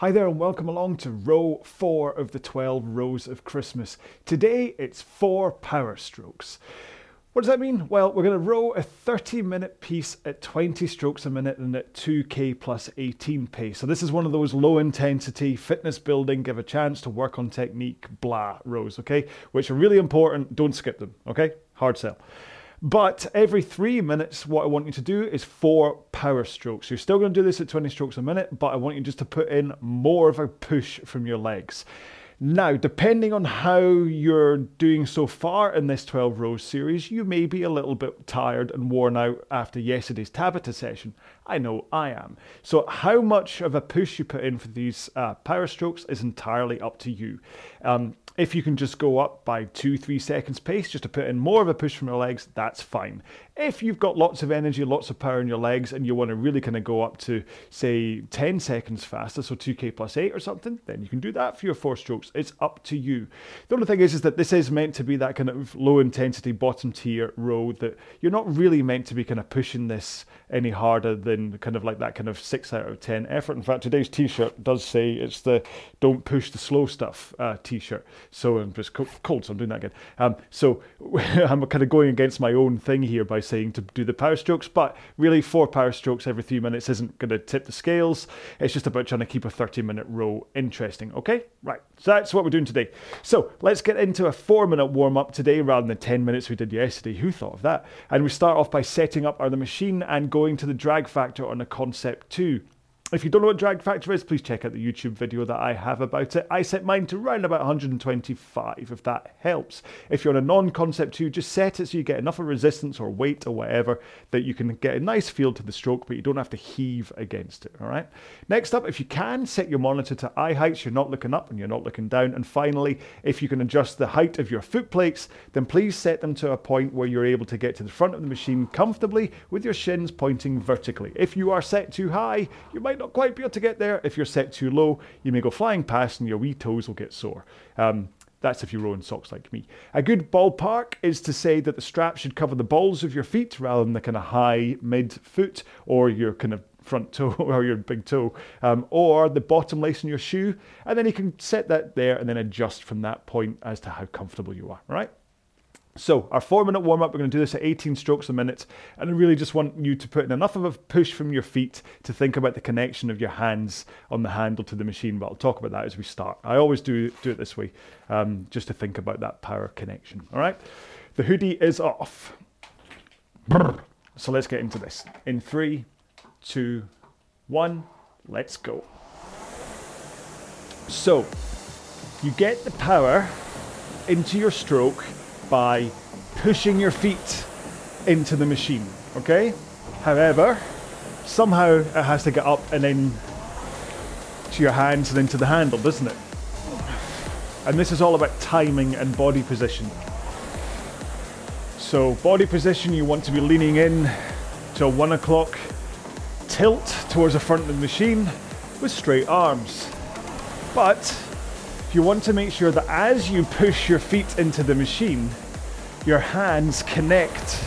Hi there, and welcome along to row four of the 12 rows of Christmas. Today it's four power strokes. What does that mean? Well, we're going to row a 30 minute piece at 20 strokes a minute and at 2k plus 18 pace. So, this is one of those low intensity, fitness building, give a chance to work on technique, blah rows, okay? Which are really important. Don't skip them, okay? Hard sell. But every three minutes, what I want you to do is four power strokes. You're still going to do this at 20 strokes a minute, but I want you just to put in more of a push from your legs. Now, depending on how you're doing so far in this 12 rows series, you may be a little bit tired and worn out after yesterday's Tabata session. I know I am. So, how much of a push you put in for these uh, power strokes is entirely up to you. Um, if you can just go up by two, three seconds pace just to put in more of a push from your legs, that's fine. If you've got lots of energy, lots of power in your legs, and you want to really kind of go up to, say, 10 seconds faster, so 2k plus 8 or something, then you can do that for your four strokes. It's up to you. The only thing is, is that this is meant to be that kind of low intensity bottom tier row that you're not really meant to be kind of pushing this any harder than kind of like that kind of 6 out of 10 effort. In fact, today's t shirt does say it's the don't push the slow stuff uh, t shirt. So I'm just cold, so I'm doing that again. Um, so I'm kind of going against my own thing here by saying to do the power strokes, but really four power strokes every three minutes isn't going to tip the scales. It's just about trying to keep a 30 minute row interesting. Okay, right. So that's what we're doing today. So let's get into a four minute warm up today rather than the 10 minutes we did yesterday. Who thought of that? And we start off by setting up our the machine and going to the drag on a concept two. If you don't know what drag factor is, please check out the YouTube video that I have about it. I set mine to round about 125, if that helps. If you're on a non-concept 2, just set it so you get enough of resistance or weight or whatever that you can get a nice feel to the stroke, but you don't have to heave against it, all right? Next up, if you can, set your monitor to eye heights. You're not looking up and you're not looking down. And finally, if you can adjust the height of your foot plates, then please set them to a point where you're able to get to the front of the machine comfortably with your shins pointing vertically. If you are set too high, you might not quite be able to get there. If you're set too low, you may go flying past and your wee toes will get sore. Um, that's if you row in socks like me. A good ballpark is to say that the strap should cover the balls of your feet rather than the kind of high mid foot or your kind of front toe or your big toe, um, or the bottom lace in your shoe. And then you can set that there and then adjust from that point as to how comfortable you are, right? So, our four minute warm up, we're going to do this at 18 strokes a minute. And I really just want you to put in enough of a push from your feet to think about the connection of your hands on the handle to the machine. But I'll talk about that as we start. I always do, do it this way, um, just to think about that power connection. All right? The hoodie is off. So, let's get into this. In three, two, one, let's go. So, you get the power into your stroke by pushing your feet into the machine, okay? However, somehow it has to get up and then to your hands and into the handle, doesn't it? And this is all about timing and body position. So, body position, you want to be leaning in to a one o'clock tilt towards the front of the machine with straight arms. But you want to make sure that as you push your feet into the machine, your hands connect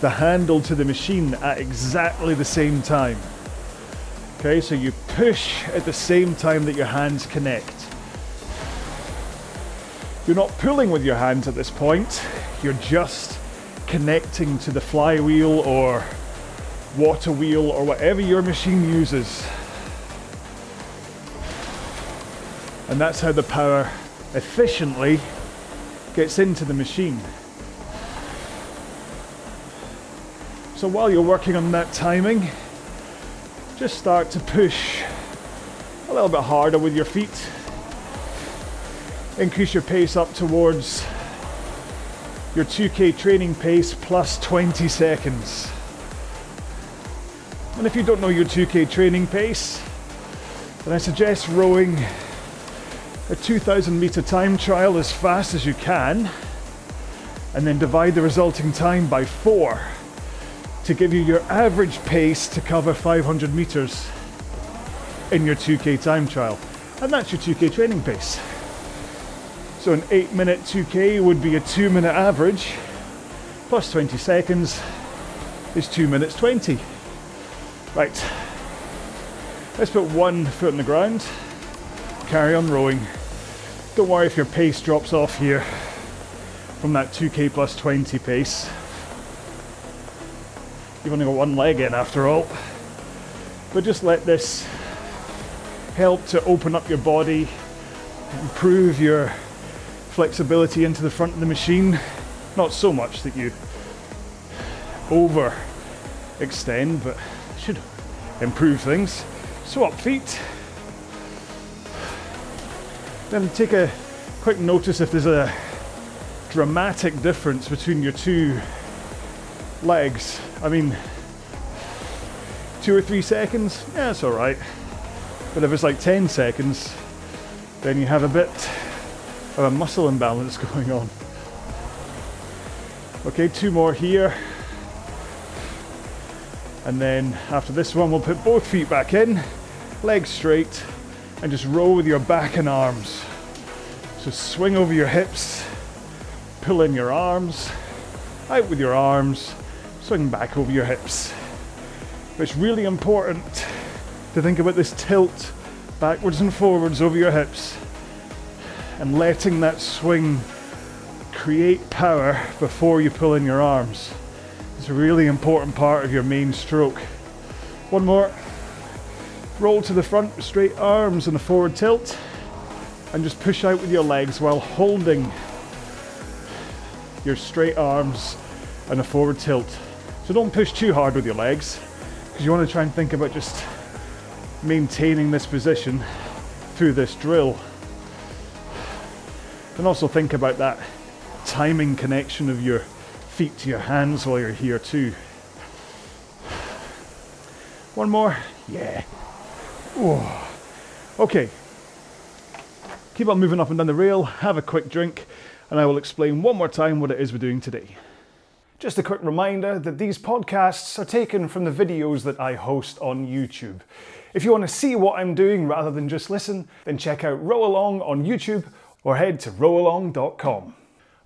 the handle to the machine at exactly the same time. Okay, so you push at the same time that your hands connect. You're not pulling with your hands at this point, you're just connecting to the flywheel or water wheel or whatever your machine uses. And that's how the power efficiently gets into the machine. So while you're working on that timing, just start to push a little bit harder with your feet. Increase your pace up towards your 2k training pace plus 20 seconds. And if you don't know your 2k training pace, then I suggest rowing a 2000 meter time trial as fast as you can and then divide the resulting time by 4 to give you your average pace to cover 500 meters in your 2k time trial. And that's your 2k training pace. So an 8 minute 2k would be a 2 minute average, plus 20 seconds is 2 minutes 20. Right, let's put one foot on the ground, carry on rowing. Don't worry if your pace drops off here from that 2k plus 20 pace. You've only got one leg in after all. But just let this help to open up your body, improve your flexibility into the front of the machine. Not so much that you over extend, but should improve things. So up feet. Then take a quick notice if there's a dramatic difference between your two legs. I mean, two or three seconds, yeah, it's all right. But if it's like 10 seconds, then you have a bit of a muscle imbalance going on. Okay, two more here. And then after this one, we'll put both feet back in, legs straight, and just roll with your back and arms. So swing over your hips, pull in your arms, out with your arms, swing back over your hips. But it's really important to think about this tilt backwards and forwards over your hips and letting that swing create power before you pull in your arms. It's a really important part of your main stroke. One more. Roll to the front with straight arms and a forward tilt. And just push out with your legs while holding your straight arms and a forward tilt. So don't push too hard with your legs because you want to try and think about just maintaining this position through this drill. And also think about that timing connection of your feet to your hands while you're here too. One more. Yeah. Oh. Okay. Keep on moving up and down the rail, have a quick drink, and I will explain one more time what it is we're doing today. Just a quick reminder that these podcasts are taken from the videos that I host on YouTube. If you want to see what I'm doing rather than just listen, then check out Row Along on YouTube or head to rowalong.com.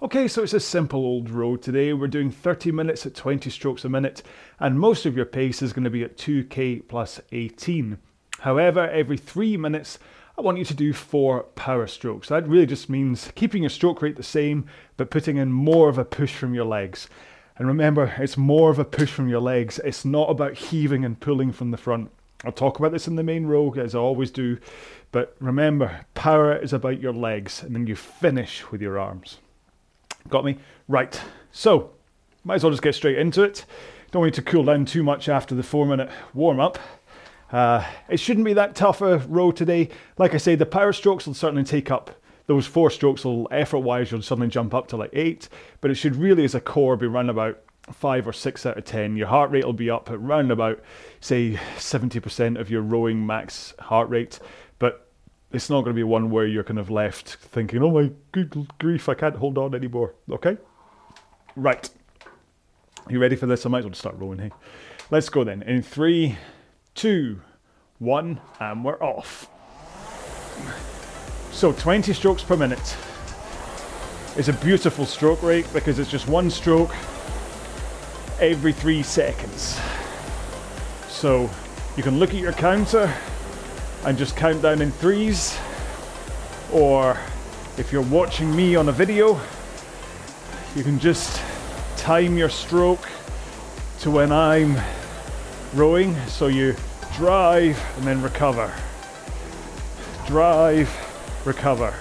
Okay, so it's a simple old row today. We're doing 30 minutes at 20 strokes a minute, and most of your pace is going to be at 2k plus 18. However, every three minutes, I want you to do four power strokes. That really just means keeping your stroke rate the same, but putting in more of a push from your legs. And remember, it's more of a push from your legs. It's not about heaving and pulling from the front. I'll talk about this in the main row, as I always do. But remember, power is about your legs, and then you finish with your arms. Got me? Right. So, might as well just get straight into it. Don't need to cool down too much after the four minute warm up. Uh, it shouldn't be that tough a row today. Like I say, the power strokes will certainly take up those four strokes. Will effort wise, you'll suddenly jump up to like eight, but it should really, as a core, be run about five or six out of ten. Your heart rate will be up at around about, say, 70% of your rowing max heart rate. But it's not going to be one where you're kind of left thinking, oh my good grief, I can't hold on anymore. Okay? Right. You ready for this? I might as well start rowing, hey? Let's go then. In three, two, one, and we're off. So 20 strokes per minute is a beautiful stroke rate because it's just one stroke every three seconds. So you can look at your counter and just count down in threes, or if you're watching me on a video, you can just time your stroke to when I'm rowing. So you drive and then recover. Drive, recover.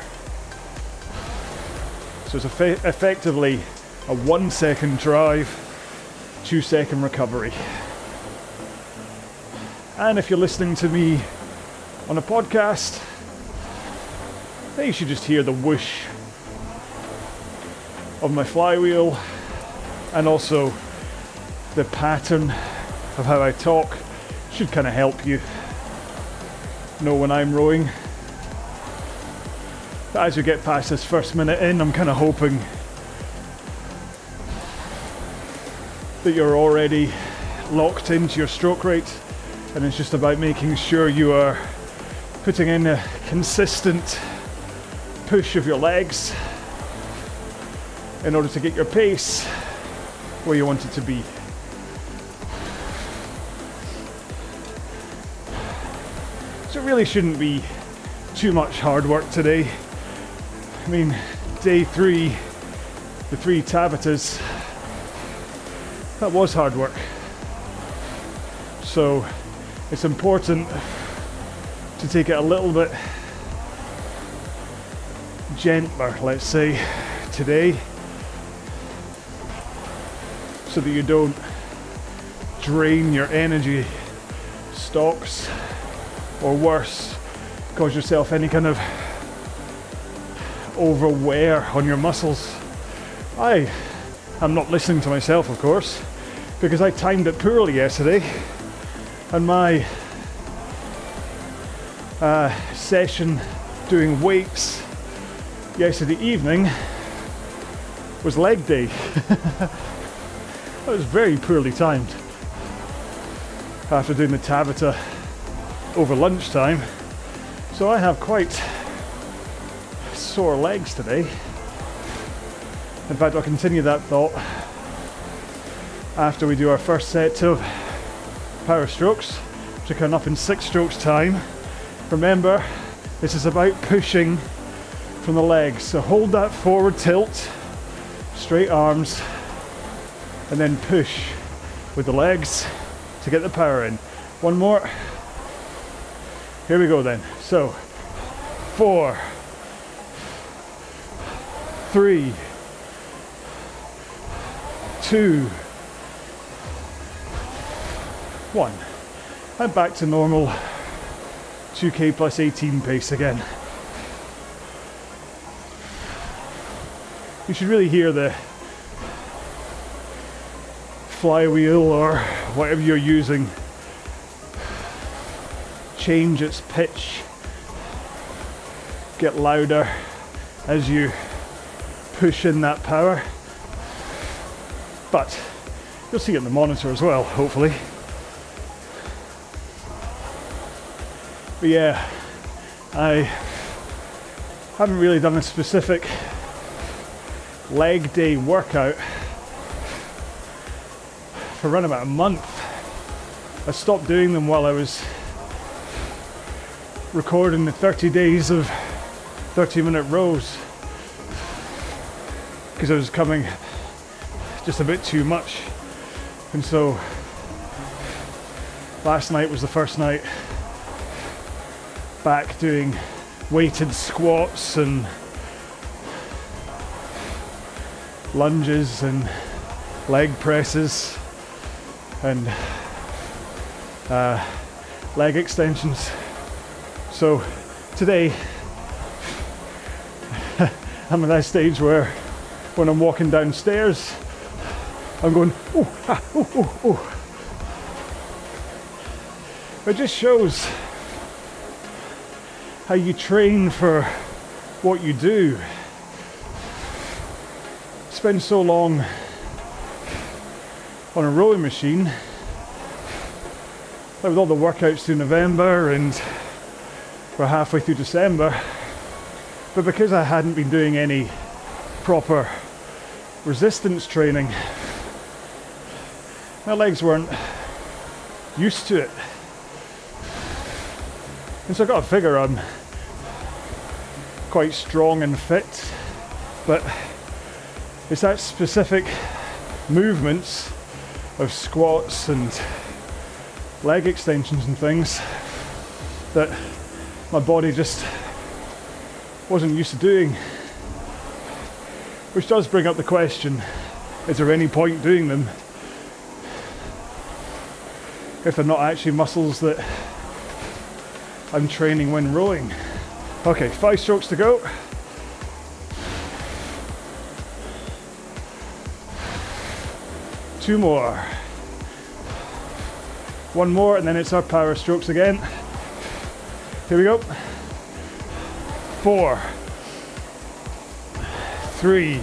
So it's effe- effectively a one second drive, two second recovery. And if you're listening to me on a podcast, then you should just hear the whoosh of my flywheel and also the pattern of how I talk should kind of help you know when I'm rowing. But as we get past this first minute in, I'm kind of hoping that you're already locked into your stroke rate, and it's just about making sure you are putting in a consistent push of your legs in order to get your pace where you want it to be. Really shouldn't be too much hard work today. I mean, day three, the three Tabatas, that was hard work. So it's important to take it a little bit gentler, let's say, today, so that you don't drain your energy stocks or worse, cause yourself any kind of overwear on your muscles. I am not listening to myself, of course, because I timed it poorly yesterday, and my uh, session doing weights yesterday evening was leg day. that was very poorly timed. After doing the Tabata over lunchtime, so I have quite sore legs today. In fact, I'll continue that thought after we do our first set of power strokes, which are coming up in six strokes time. Remember, this is about pushing from the legs. So hold that forward tilt, straight arms, and then push with the legs to get the power in. One more. Here we go then. So, four, three, two, one. And back to normal 2k plus 18 pace again. You should really hear the flywheel or whatever you're using change its pitch, get louder as you push in that power. But you'll see it in the monitor as well, hopefully. But yeah, I haven't really done a specific leg day workout for around about a month. I stopped doing them while I was recording the 30 days of 30 minute rows because it was coming just a bit too much. And so last night was the first night back doing weighted squats and lunges and leg presses and uh, leg extensions. So today I'm at that stage where when I'm walking downstairs, I'm going, oh, ah, oh, oh, oh. It just shows how you train for what you do. Spend so long on a rowing machine, with all the workouts through November and we're halfway through December, but because I hadn't been doing any proper resistance training, my legs weren't used to it. And so I got to figure I'm quite strong and fit, but it's that specific movements of squats and leg extensions and things that my body just wasn't used to doing. Which does bring up the question is there any point doing them if they're not actually muscles that I'm training when rowing? Okay, five strokes to go. Two more. One more, and then it's our power strokes again. Here we go. Four, three,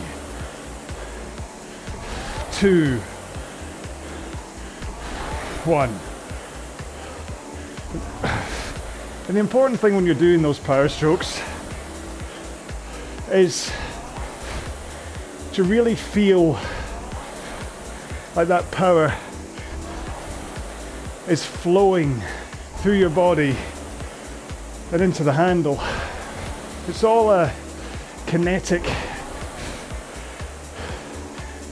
two, one. And the important thing when you're doing those power strokes is to really feel like that power is flowing through your body and into the handle. It's all a kinetic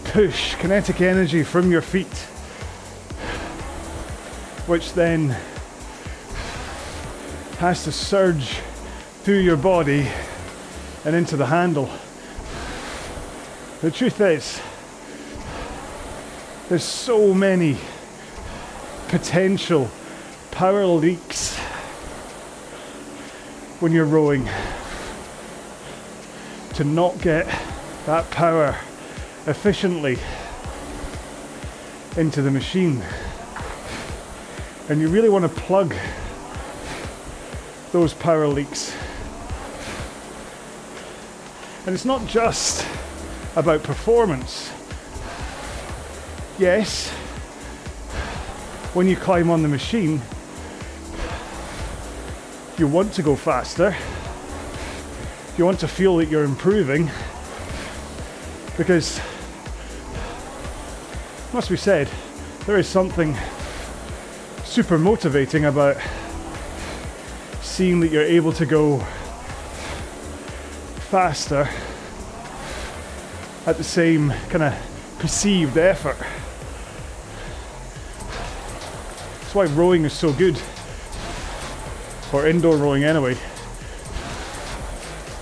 push, kinetic energy from your feet, which then has to surge through your body and into the handle. The truth is, there's so many potential power leaks when you're rowing to not get that power efficiently into the machine. And you really want to plug those power leaks. And it's not just about performance. Yes, when you climb on the machine, you want to go faster. You want to feel that you're improving because, must be said, there is something super motivating about seeing that you're able to go faster at the same kind of perceived effort. That's why rowing is so good, or indoor rowing anyway,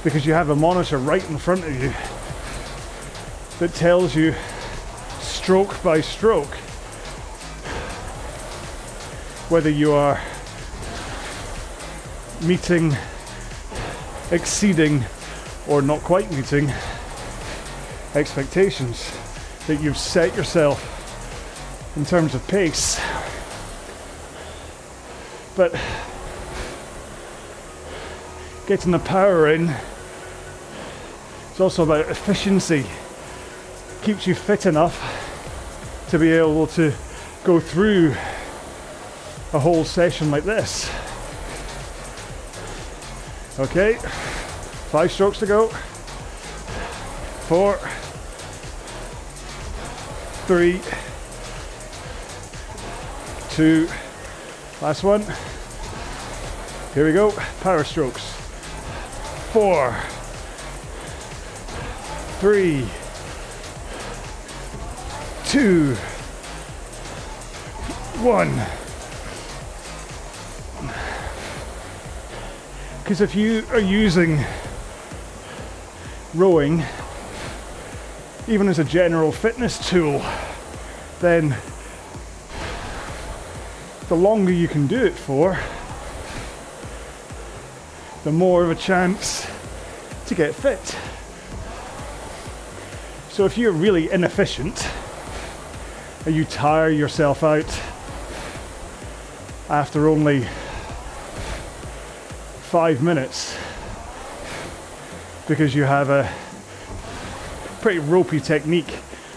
because you have a monitor right in front of you that tells you stroke by stroke whether you are meeting, exceeding, or not quite meeting expectations that you've set yourself in terms of pace. But getting the power in it's also about efficiency. Keeps you fit enough to be able to go through a whole session like this. Okay, five strokes to go. Four, three, two, last one. Here we go, power strokes. Four, three, two, one. Because if you are using rowing, even as a general fitness tool, then the longer you can do it for, the more of a chance to get fit. So if you're really inefficient and you tire yourself out after only five minutes because you have a pretty ropey technique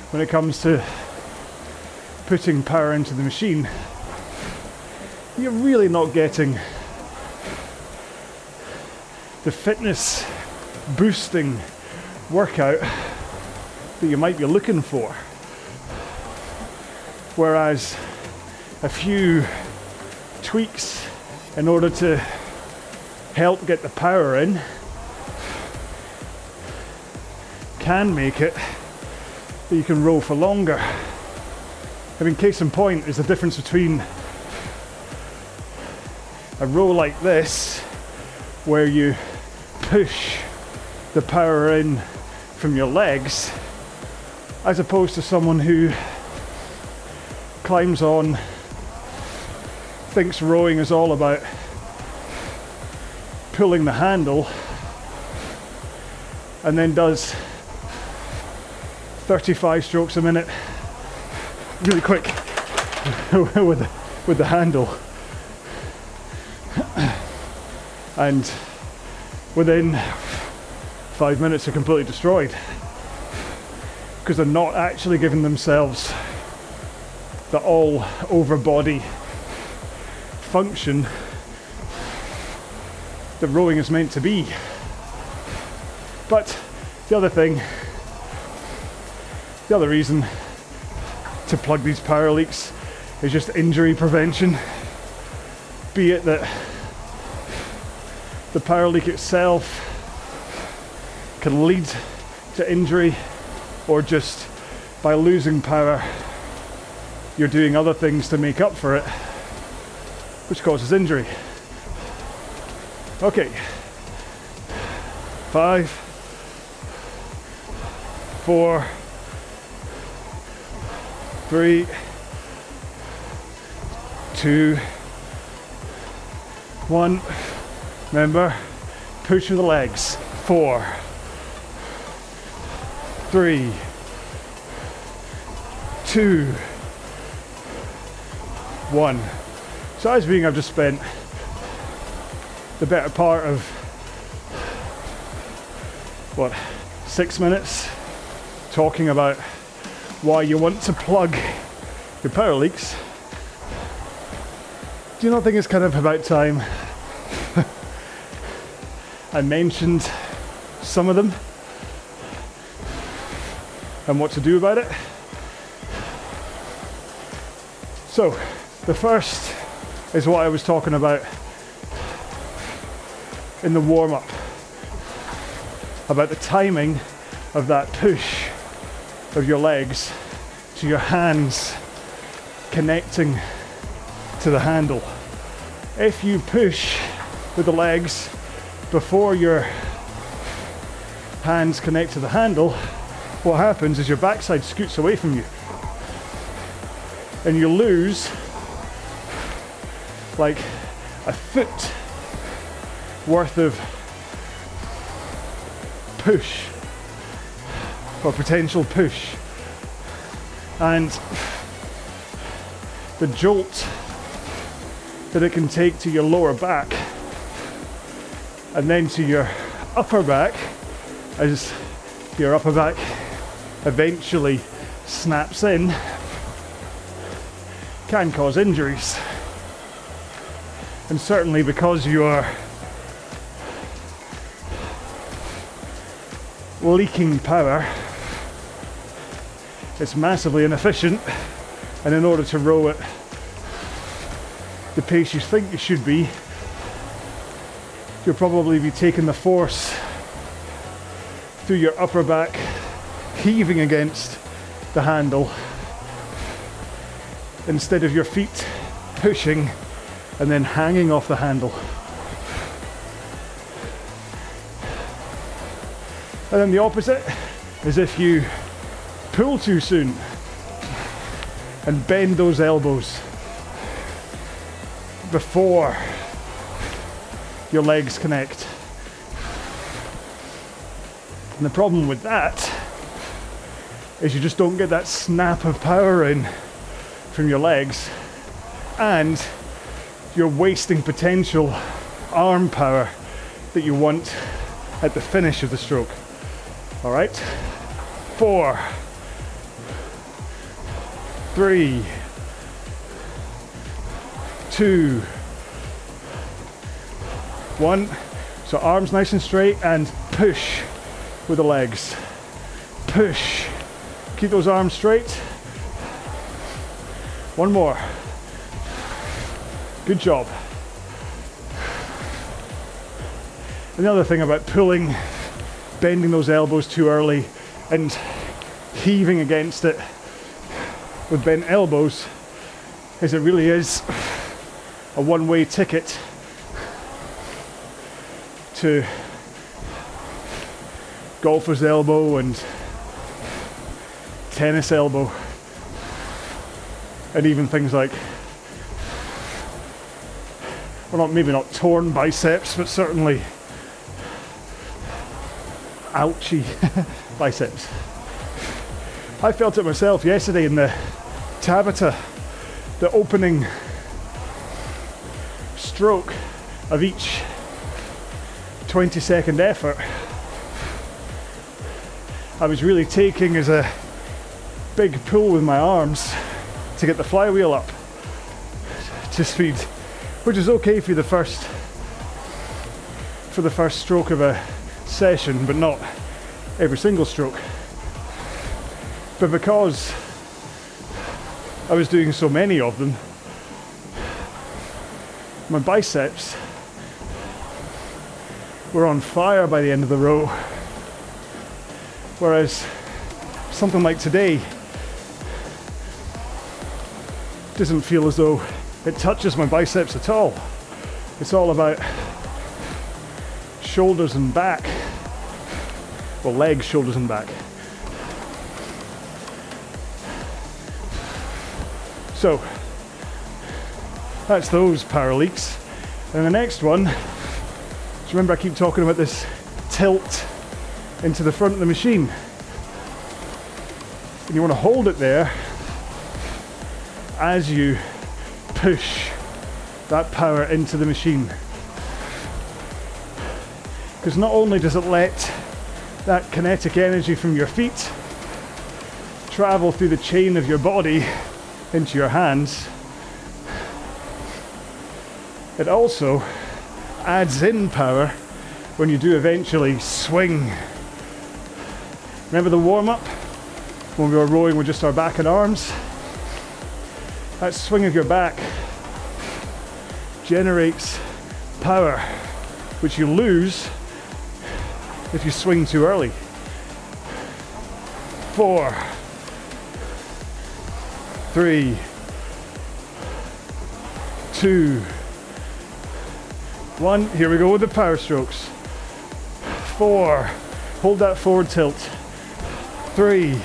when it comes to putting power into the machine, you're really not getting the fitness boosting workout that you might be looking for. Whereas a few tweaks in order to help get the power in can make it that you can row for longer. I mean, case in point is the difference between a row like this, where you push the power in from your legs, as opposed to someone who climbs on, thinks rowing is all about pulling the handle and then does 35 strokes a minute really quick with, the, with the handle. And within five minutes are completely destroyed because they're not actually giving themselves the all over body function that rowing is meant to be. But the other thing, the other reason to plug these power leaks is just injury prevention. Be it that the power leak itself can lead to injury or just by losing power you're doing other things to make up for it which causes injury. Okay. Five, four, three, two, one. Remember, push with the legs. Four, three, two, one. So as being I've just spent the better part of what six minutes talking about why you want to plug your power leaks. Do you not think it's kind of about time I mentioned some of them and what to do about it? So, the first is what I was talking about in the warm up about the timing of that push of your legs to your hands connecting to the handle. If you push with the legs before your hands connect to the handle, what happens is your backside scoots away from you. And you lose like a foot worth of push or potential push. And the jolt that it can take to your lower back and then to your upper back as your upper back eventually snaps in can cause injuries and certainly because you are leaking power, it's massively inefficient. And in order to row at the pace you think you should be, you'll probably be taking the force through your upper back, heaving against the handle, instead of your feet pushing and then hanging off the handle. And then the opposite is if you pull too soon and bend those elbows before your legs connect. And the problem with that is you just don't get that snap of power in from your legs and you're wasting potential arm power that you want at the finish of the stroke. All right, four, three, two, one. So arms nice and straight and push with the legs. Push. Keep those arms straight. One more. Good job. Another thing about pulling, bending those elbows too early and heaving against it with bent elbows is it really is a one way ticket to golfer's elbow and tennis elbow and even things like well, not maybe not torn biceps, but certainly ouchy biceps. I felt it myself yesterday in the Tabata, the opening stroke of each 20 second effort. I was really taking as a big pull with my arms to get the flywheel up to speed, which is okay for the first for the first stroke of a session, but not every single stroke. But because I was doing so many of them, my biceps were on fire by the end of the row. Whereas something like today doesn't feel as though it touches my biceps at all. It's all about shoulders and back. Well, legs, shoulders, and back. So, that's those power leaks. And the next one, remember I keep talking about this tilt into the front of the machine. And you want to hold it there as you push that power into the machine. Because not only does it let that kinetic energy from your feet travel through the chain of your body into your hands, it also adds in power when you do eventually swing. Remember the warm up when we were rowing with just our back and arms? That swing of your back generates power, which you lose if you swing too early. Four, three, two, one. Here we go with the power strokes. Four, hold that forward tilt. Three,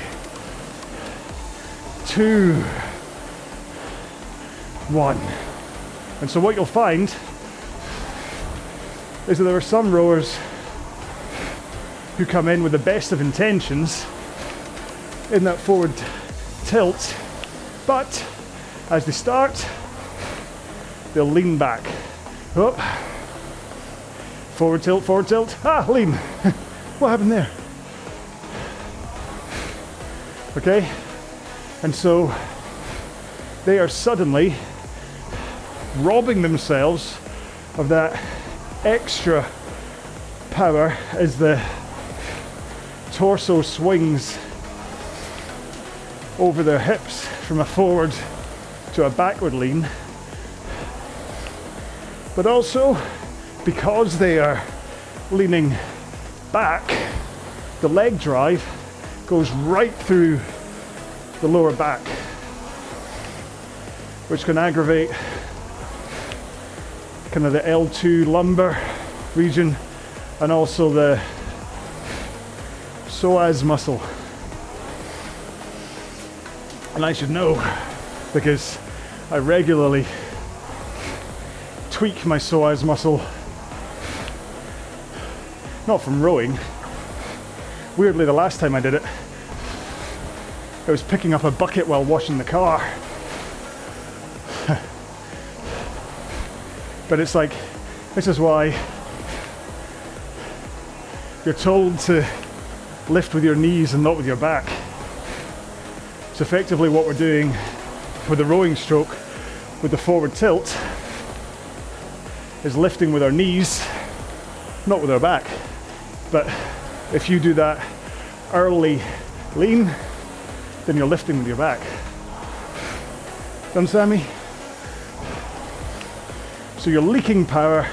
two, one. And so what you'll find is that there are some rowers who come in with the best of intentions in that forward tilt, but as they start, they'll lean back. Up. Forward tilt, forward tilt. Ah, lean. what happened there? Okay? And so they are suddenly robbing themselves of that extra power as the torso swings over their hips from a forward to a backward lean. But also, because they are leaning back, the leg drive goes right through the lower back, which can aggravate kind of the L2 lumbar region and also the psoas muscle. And I should know because I regularly tweak my psoas muscle. Not from rowing. Weirdly, the last time I did it, I was picking up a bucket while washing the car. but it's like, this is why you're told to lift with your knees and not with your back. It's effectively what we're doing with the rowing stroke with the forward tilt is lifting with our knees, not with our back. But if you do that early lean, then you're lifting with your back. Done, Sammy? So you're leaking power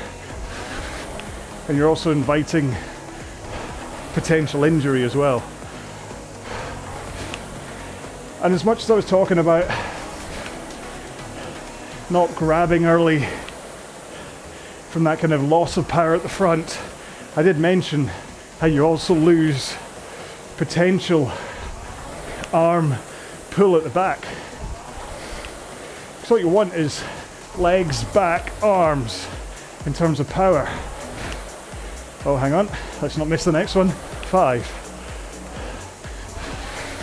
and you're also inviting potential injury as well. And as much as I was talking about not grabbing early from that kind of loss of power at the front, I did mention how you also lose potential arm pull at the back. So what you want is legs, back, arms in terms of power. Oh, hang on. Let's not miss the next one. Five.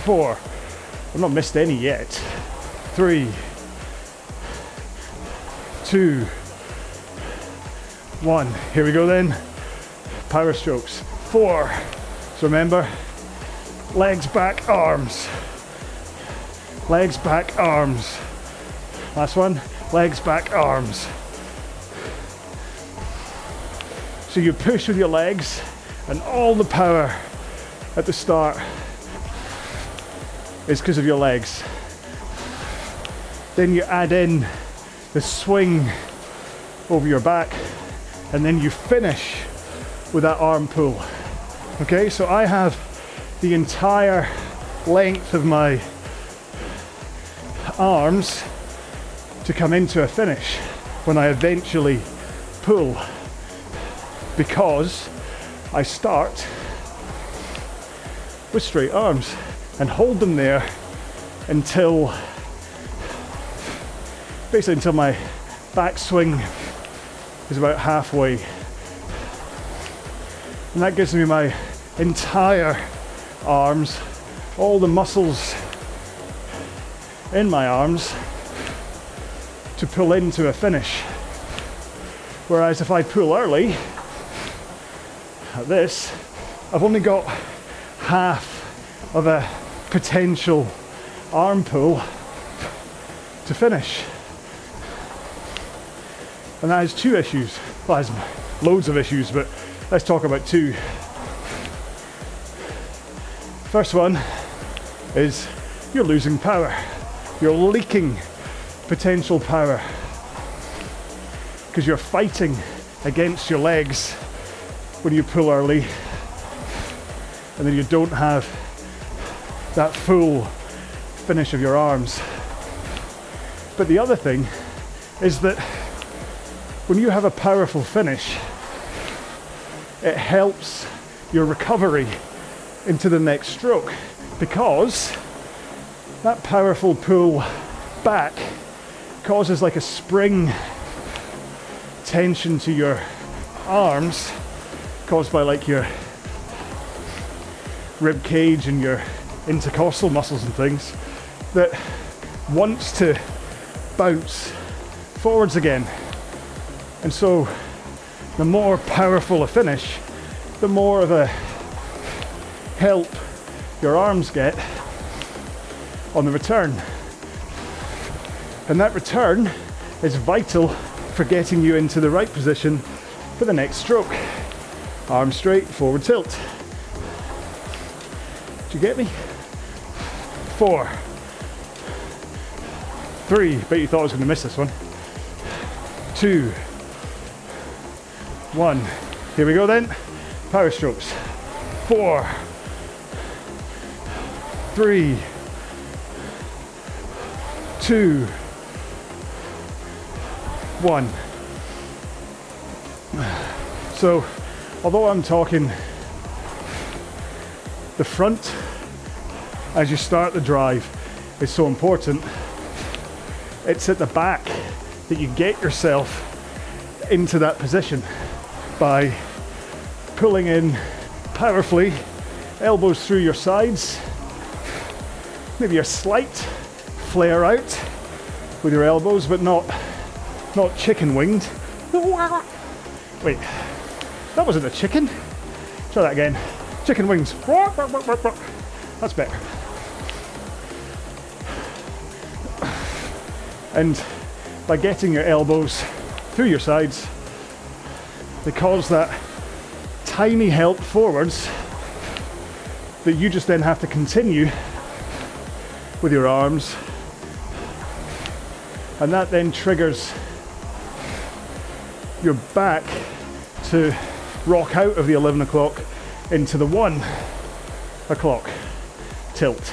Four. I've not missed any yet. Three. Two. One. Here we go then. Power strokes. Four. So remember, legs back, arms. Legs back, arms. Last one. Legs back, arms. So you push with your legs and all the power at the start is because of your legs. Then you add in the swing over your back and then you finish with that arm pull. Okay, so I have the entire length of my arms to come into a finish when I eventually pull because I start with straight arms and hold them there until basically until my backswing is about halfway. And that gives me my entire arms, all the muscles in my arms to pull into a finish. Whereas if I pull early at this, I've only got half of a potential arm pull to finish. And that has two issues. Well, has loads of issues, but let's talk about two. First one is you're losing power. You're leaking potential power because you're fighting against your legs when you pull early and then you don't have that full finish of your arms. But the other thing is that when you have a powerful finish, it helps your recovery into the next stroke because that powerful pull back causes like a spring tension to your arms caused by like your rib cage and your intercostal muscles and things that wants to bounce forwards again. And so the more powerful a finish, the more of a help your arms get on the return. And that return is vital for getting you into the right position for the next stroke. Arm straight, forward tilt. Do you get me? Four. Three. Bet you thought I was going to miss this one. Two. One. Here we go then. Power strokes. Four. Three. Two. One. So, although I'm talking the front as you start the drive is so important, it's at the back that you get yourself into that position by pulling in powerfully, elbows through your sides, maybe a slight flare out with your elbows, but not not chicken winged. Wait, that wasn't a chicken. Try that again. Chicken wings. That's better. And by getting your elbows through your sides, they cause that tiny help forwards that you just then have to continue with your arms. And that then triggers your back to rock out of the 11 o'clock into the 1 o'clock tilt.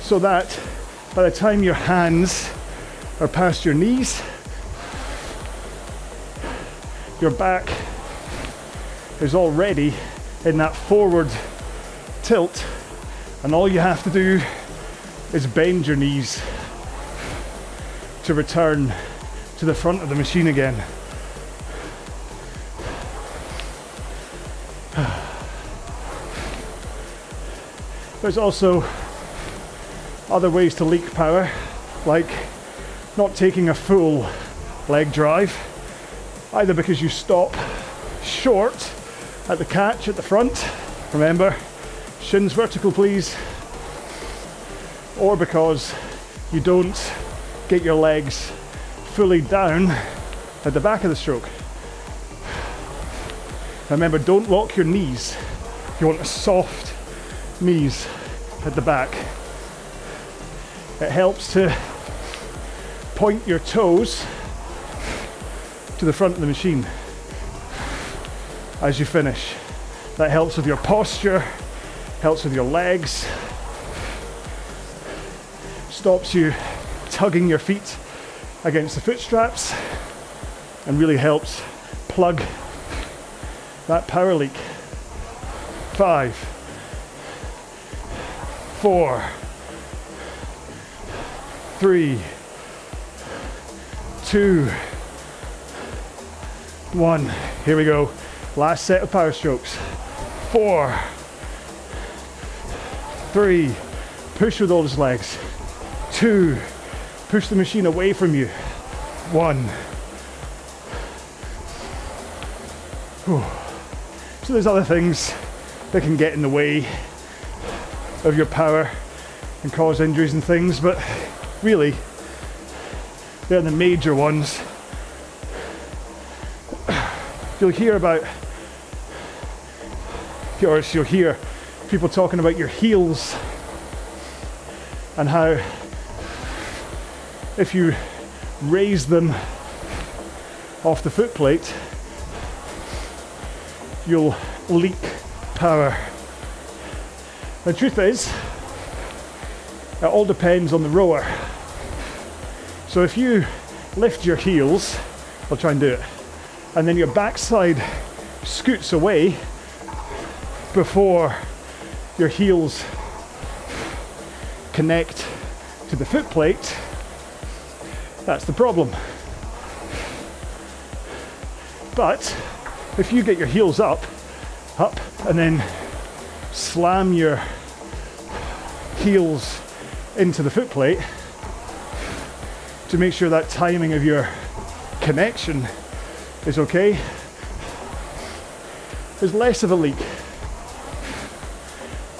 So that by the time your hands are past your knees, your back is already in that forward tilt, and all you have to do is bend your knees to return to the front of the machine again. There's also other ways to leak power, like not taking a full leg drive, either because you stop short at the catch at the front, remember, shins vertical please, or because you don't get your legs fully down at the back of the stroke. Remember, don't lock your knees. You want a soft knees at the back. It helps to point your toes to the front of the machine as you finish. That helps with your posture, helps with your legs, stops you tugging your feet against the foot straps, and really helps plug that power leak. Five, four, three, two, one. Here we go. Last set of power strokes. Four, three, push with all those legs. Two, push the machine away from you. One. Whew. So there's other things that can get in the way of your power and cause injuries and things, but really, they're the major ones. You'll hear about, or you'll hear people talking about your heels and how if you raise them off the foot plate, you'll leak power. The truth is, it all depends on the rower. So if you lift your heels, I'll try and do it, and then your backside scoots away before your heels connect to the foot plate, that's the problem. But if you get your heels up, up, and then slam your heels into the foot plate to make sure that timing of your connection is okay, there's less of a leak.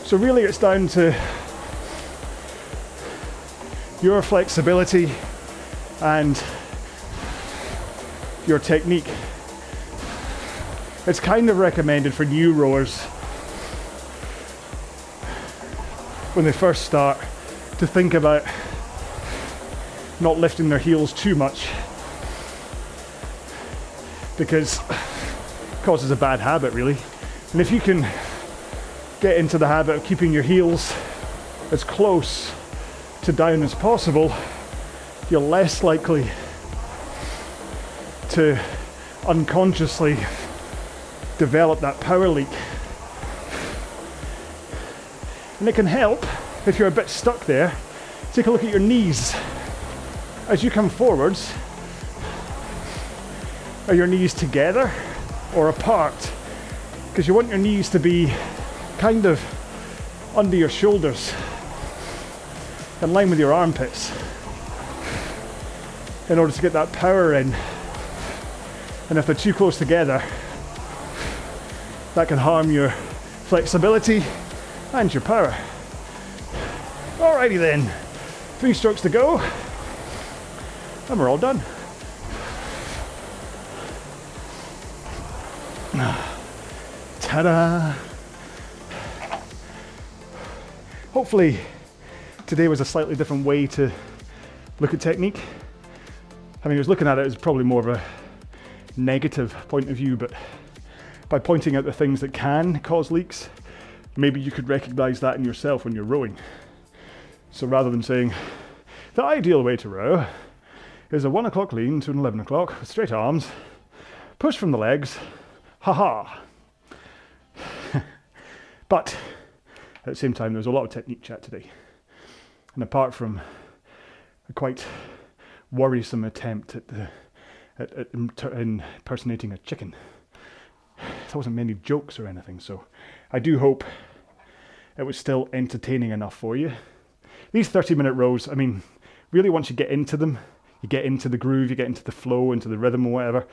So, really, it's down to your flexibility and your technique. It's kind of recommended for new rowers when they first start to think about not lifting their heels too much because it causes a bad habit really. And if you can get into the habit of keeping your heels as close to down as possible, you're less likely to unconsciously develop that power leak. And it can help if you're a bit stuck there. Take a look at your knees. As you come forwards, are your knees together or apart? Because you want your knees to be kind of under your shoulders, in line with your armpits, in order to get that power in. And if they're too close together, that can harm your flexibility and your power. Alrighty then, three strokes to go, and we're all done. Ta da! Hopefully, today was a slightly different way to look at technique. I mean, I was looking at it as probably more of a negative point of view, but by pointing out the things that can cause leaks, maybe you could recognize that in yourself when you're rowing. So rather than saying, the ideal way to row is a 1 o'clock lean to an 11 o'clock with straight arms, push from the legs, haha. but at the same time, there was a lot of technique chat today. And apart from a quite worrisome attempt at, the, at, at impersonating a chicken, there wasn't many jokes or anything. So I do hope it was still entertaining enough for you. These 30 minute rows, I mean, really once you get into them, you get into the groove, you get into the flow, into the rhythm or whatever,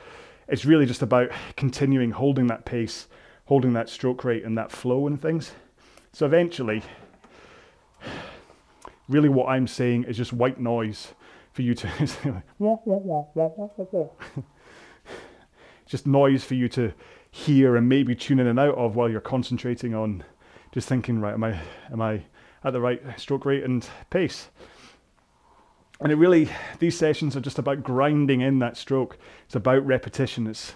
it's really just about continuing holding that pace, holding that stroke rate and that flow and things. So eventually, really what I'm saying is just white noise for you to just noise for you to hear and maybe tune in and out of while you're concentrating on just thinking, right, am I am I at the right stroke rate and pace? And it really, these sessions are just about grinding in that stroke. It's about repetition. It's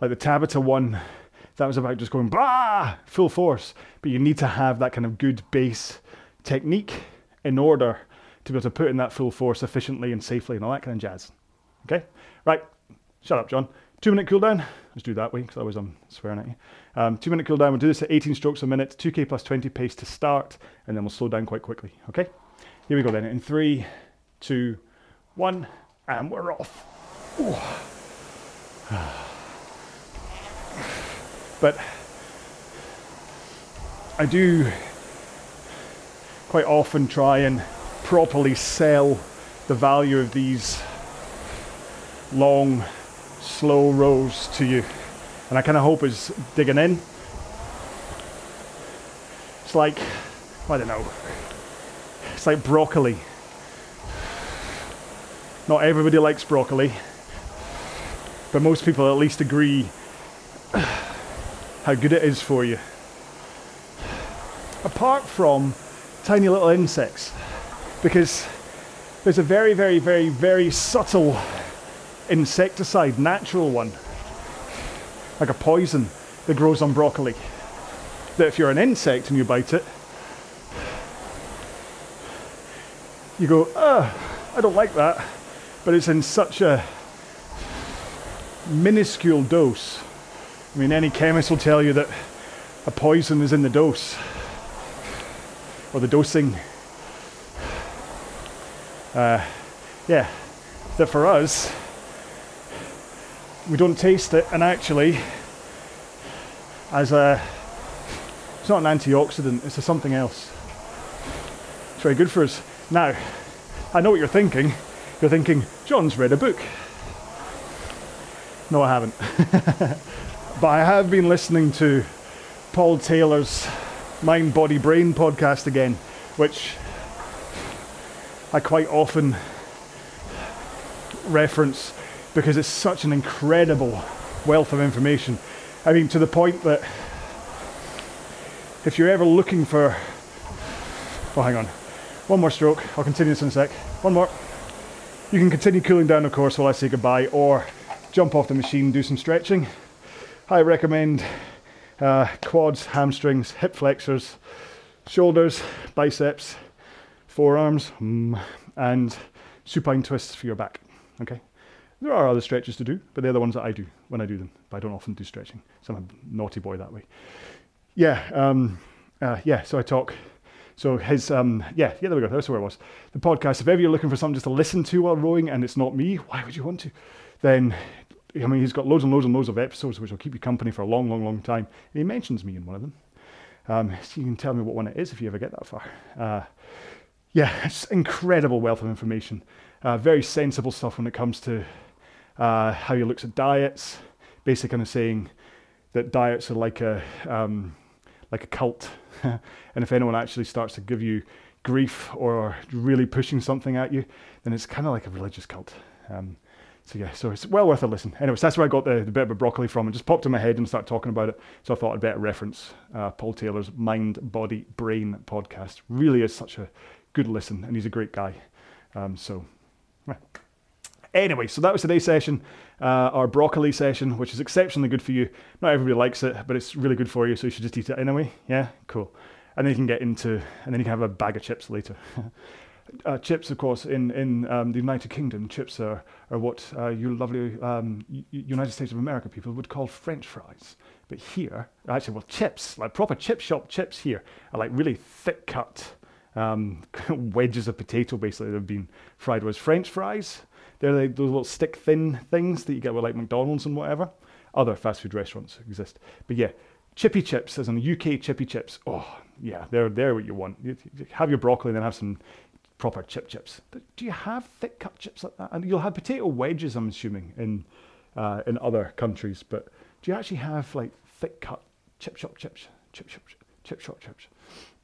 like the Tabata one, that was about just going bah, full force. But you need to have that kind of good base technique in order to be able to put in that full force efficiently and safely and all that kind of jazz. Okay? Right, shut up, John. Two minute cooldown. Let's do that way because otherwise I'm swearing at you. Um, two minute cooldown. We'll do this at 18 strokes a minute, 2k plus 20 pace to start, and then we'll slow down quite quickly. Okay? Here we go then. In three, two, one, and we're off. but I do quite often try and properly sell the value of these long, slow rows to you. And I kind of hope it's digging in. It's like, I don't know, it's like broccoli. Not everybody likes broccoli, but most people at least agree how good it is for you. Apart from tiny little insects because there's a very, very, very, very subtle insecticide, natural one, like a poison that grows on broccoli. That if you're an insect and you bite it, you go, ah, I don't like that. But it's in such a minuscule dose. I mean, any chemist will tell you that a poison is in the dose or the dosing. Uh, yeah, that for us, we don't taste it, and actually, as a, it's not an antioxidant, it's a something else. It's very good for us. Now, I know what you're thinking. You're thinking, John's read a book. No, I haven't. but I have been listening to Paul Taylor's Mind, Body, Brain podcast again, which I quite often reference because it's such an incredible wealth of information. I mean, to the point that if you're ever looking for. Oh, hang on. One more stroke. I'll continue this in a sec. One more. You can continue cooling down, of course, while I say goodbye, or jump off the machine, do some stretching. I recommend uh, quads, hamstrings, hip flexors, shoulders, biceps, forearms, mm, and supine twists for your back. Okay. There are other stretches to do, but they're the ones that I do when I do them. But I don't often do stretching, so I'm a naughty boy that way. Yeah, um, uh, yeah. So I talk. So his, um, yeah, yeah. There we go. That's where it was. The podcast. If ever you're looking for something just to listen to while rowing, and it's not me, why would you want to? Then I mean, he's got loads and loads and loads of episodes which will keep you company for a long, long, long time. And he mentions me in one of them. Um, so you can tell me what one it is if you ever get that far. Uh, yeah, it's incredible wealth of information. Uh, very sensible stuff when it comes to uh, how he looks at diets. Basically, kind of saying that diets are like a um, like a cult, and if anyone actually starts to give you grief or really pushing something at you, then it's kind of like a religious cult. Um, so yeah, so it's well worth a listen. Anyways, that's where I got the, the bit about broccoli from. It just popped in my head and started talking about it. So I thought I'd better reference uh, Paul Taylor's Mind, Body, Brain podcast. Really is such a good listen, and he's a great guy. Um, so, anyway, so that was today's session, uh, our broccoli session, which is exceptionally good for you. Not everybody likes it, but it's really good for you, so you should just eat it anyway. Yeah, cool. And then you can get into, and then you can have a bag of chips later. Uh, chips, of course, in in um, the United Kingdom, chips are are what uh, you lovely um, United States of America people would call French fries. But here, actually, well, chips, like proper chip shop chips here, are like really thick cut um, wedges of potato, basically that have been fried. Whereas French fries, they're like those little stick thin things that you get with like McDonald's and whatever. Other fast food restaurants exist, but yeah, chippy chips, as in the UK chippy chips. Oh, yeah, they're they're what you want. Have your broccoli and then have some proper chip chips. Do you have thick cut chips like that? And you'll have potato wedges, I'm assuming, in uh, in other countries. But do you actually have like thick cut chip shop chips? Chip shop chip shop chips.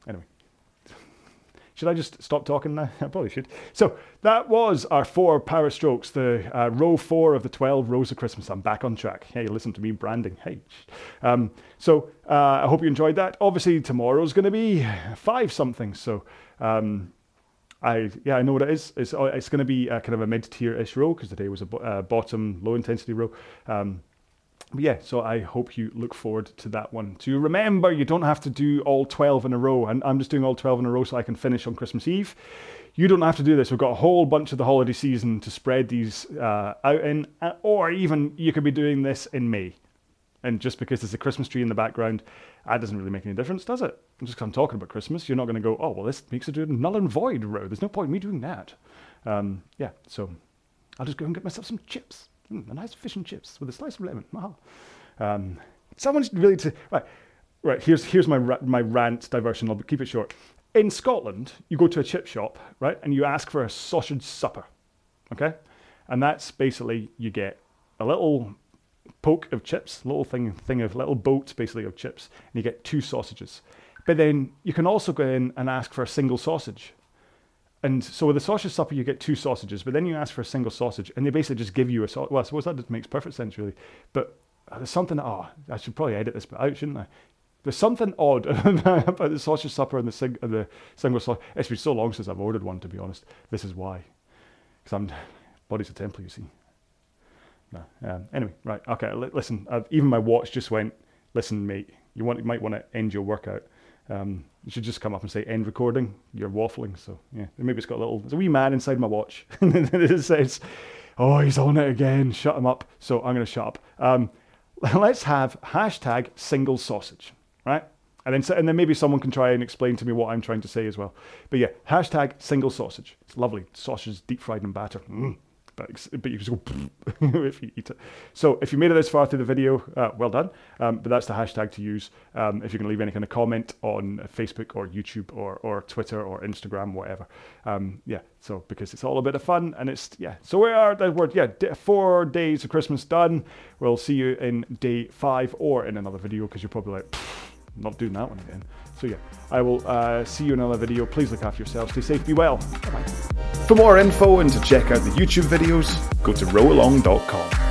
Anyway, Should I just stop talking now? I probably should. So that was our four power strokes, the uh, row four of the 12 rows of Christmas. I'm back on track. Hey, listen to me branding. Hey. Um, so uh, I hope you enjoyed that. Obviously, tomorrow's going to be five something. So um, I yeah I know what it is. It's uh, it's going to be kind of a mid tier ish row because today was a uh, bottom low intensity row. Um, but yeah, so I hope you look forward to that one. To remember, you don't have to do all 12 in a row, and I'm just doing all 12 in a row so I can finish on Christmas Eve. You don't have to do this. We've got a whole bunch of the holiday season to spread these uh, out in, uh, or even you could be doing this in May. And just because there's a Christmas tree in the background, that doesn't really make any difference, does it? Just because I'm talking about Christmas, you're not going to go, oh, well, this makes it a null and void row. There's no point in me doing that. Um, yeah, so I'll just go and get myself some chips. Mm, a nice fish and chips with a slice of lemon. Um, someone's really to right. Right here's here's my my rant diversion. I'll keep it short. In Scotland, you go to a chip shop, right, and you ask for a sausage supper, okay, and that's basically you get a little poke of chips, little thing thing of little boat basically of chips, and you get two sausages. But then you can also go in and ask for a single sausage, and so with the sausage supper, you get two sausages, but then you ask for a single sausage, and they basically just give you a sausage. Well, I suppose that just makes perfect sense, really. But uh, there's something. Oh, I should probably edit this bit out, shouldn't I? There's something odd about the sausage supper and the, sing, the single sausage. It's been so long since I've ordered one, to be honest. This is why. Because I'm body's a temple, you see. No. Um, anyway, right. Okay. L- listen. I've, even my watch just went. Listen, mate. You want you might want to end your workout. Um, you should just come up and say end recording. You're waffling. So yeah, maybe it's got a little. There's a wee man inside my watch. it says, "Oh, he's on it again. Shut him up." So I'm going to shut up. Um, let's have hashtag single sausage, right? And then, and then maybe someone can try and explain to me what I'm trying to say as well. But yeah, hashtag single sausage. It's lovely. Sausage deep fried in batter. Mm but, but you just go if you eat it. So if you made it this far through the video, uh, well done. Um, but that's the hashtag to use um, if you can leave any kind of comment on Facebook or YouTube or, or Twitter or Instagram, whatever. Um, yeah, so because it's all a bit of fun and it's, yeah. So we are, the word, yeah, four days of Christmas done. We'll see you in day five or in another video because you're probably like, not doing that one again. So yeah, I will uh, see you in another video. Please look after yourselves. Stay safe. Be well. Bye-bye. For more info and to check out the YouTube videos, go to rowalong.com.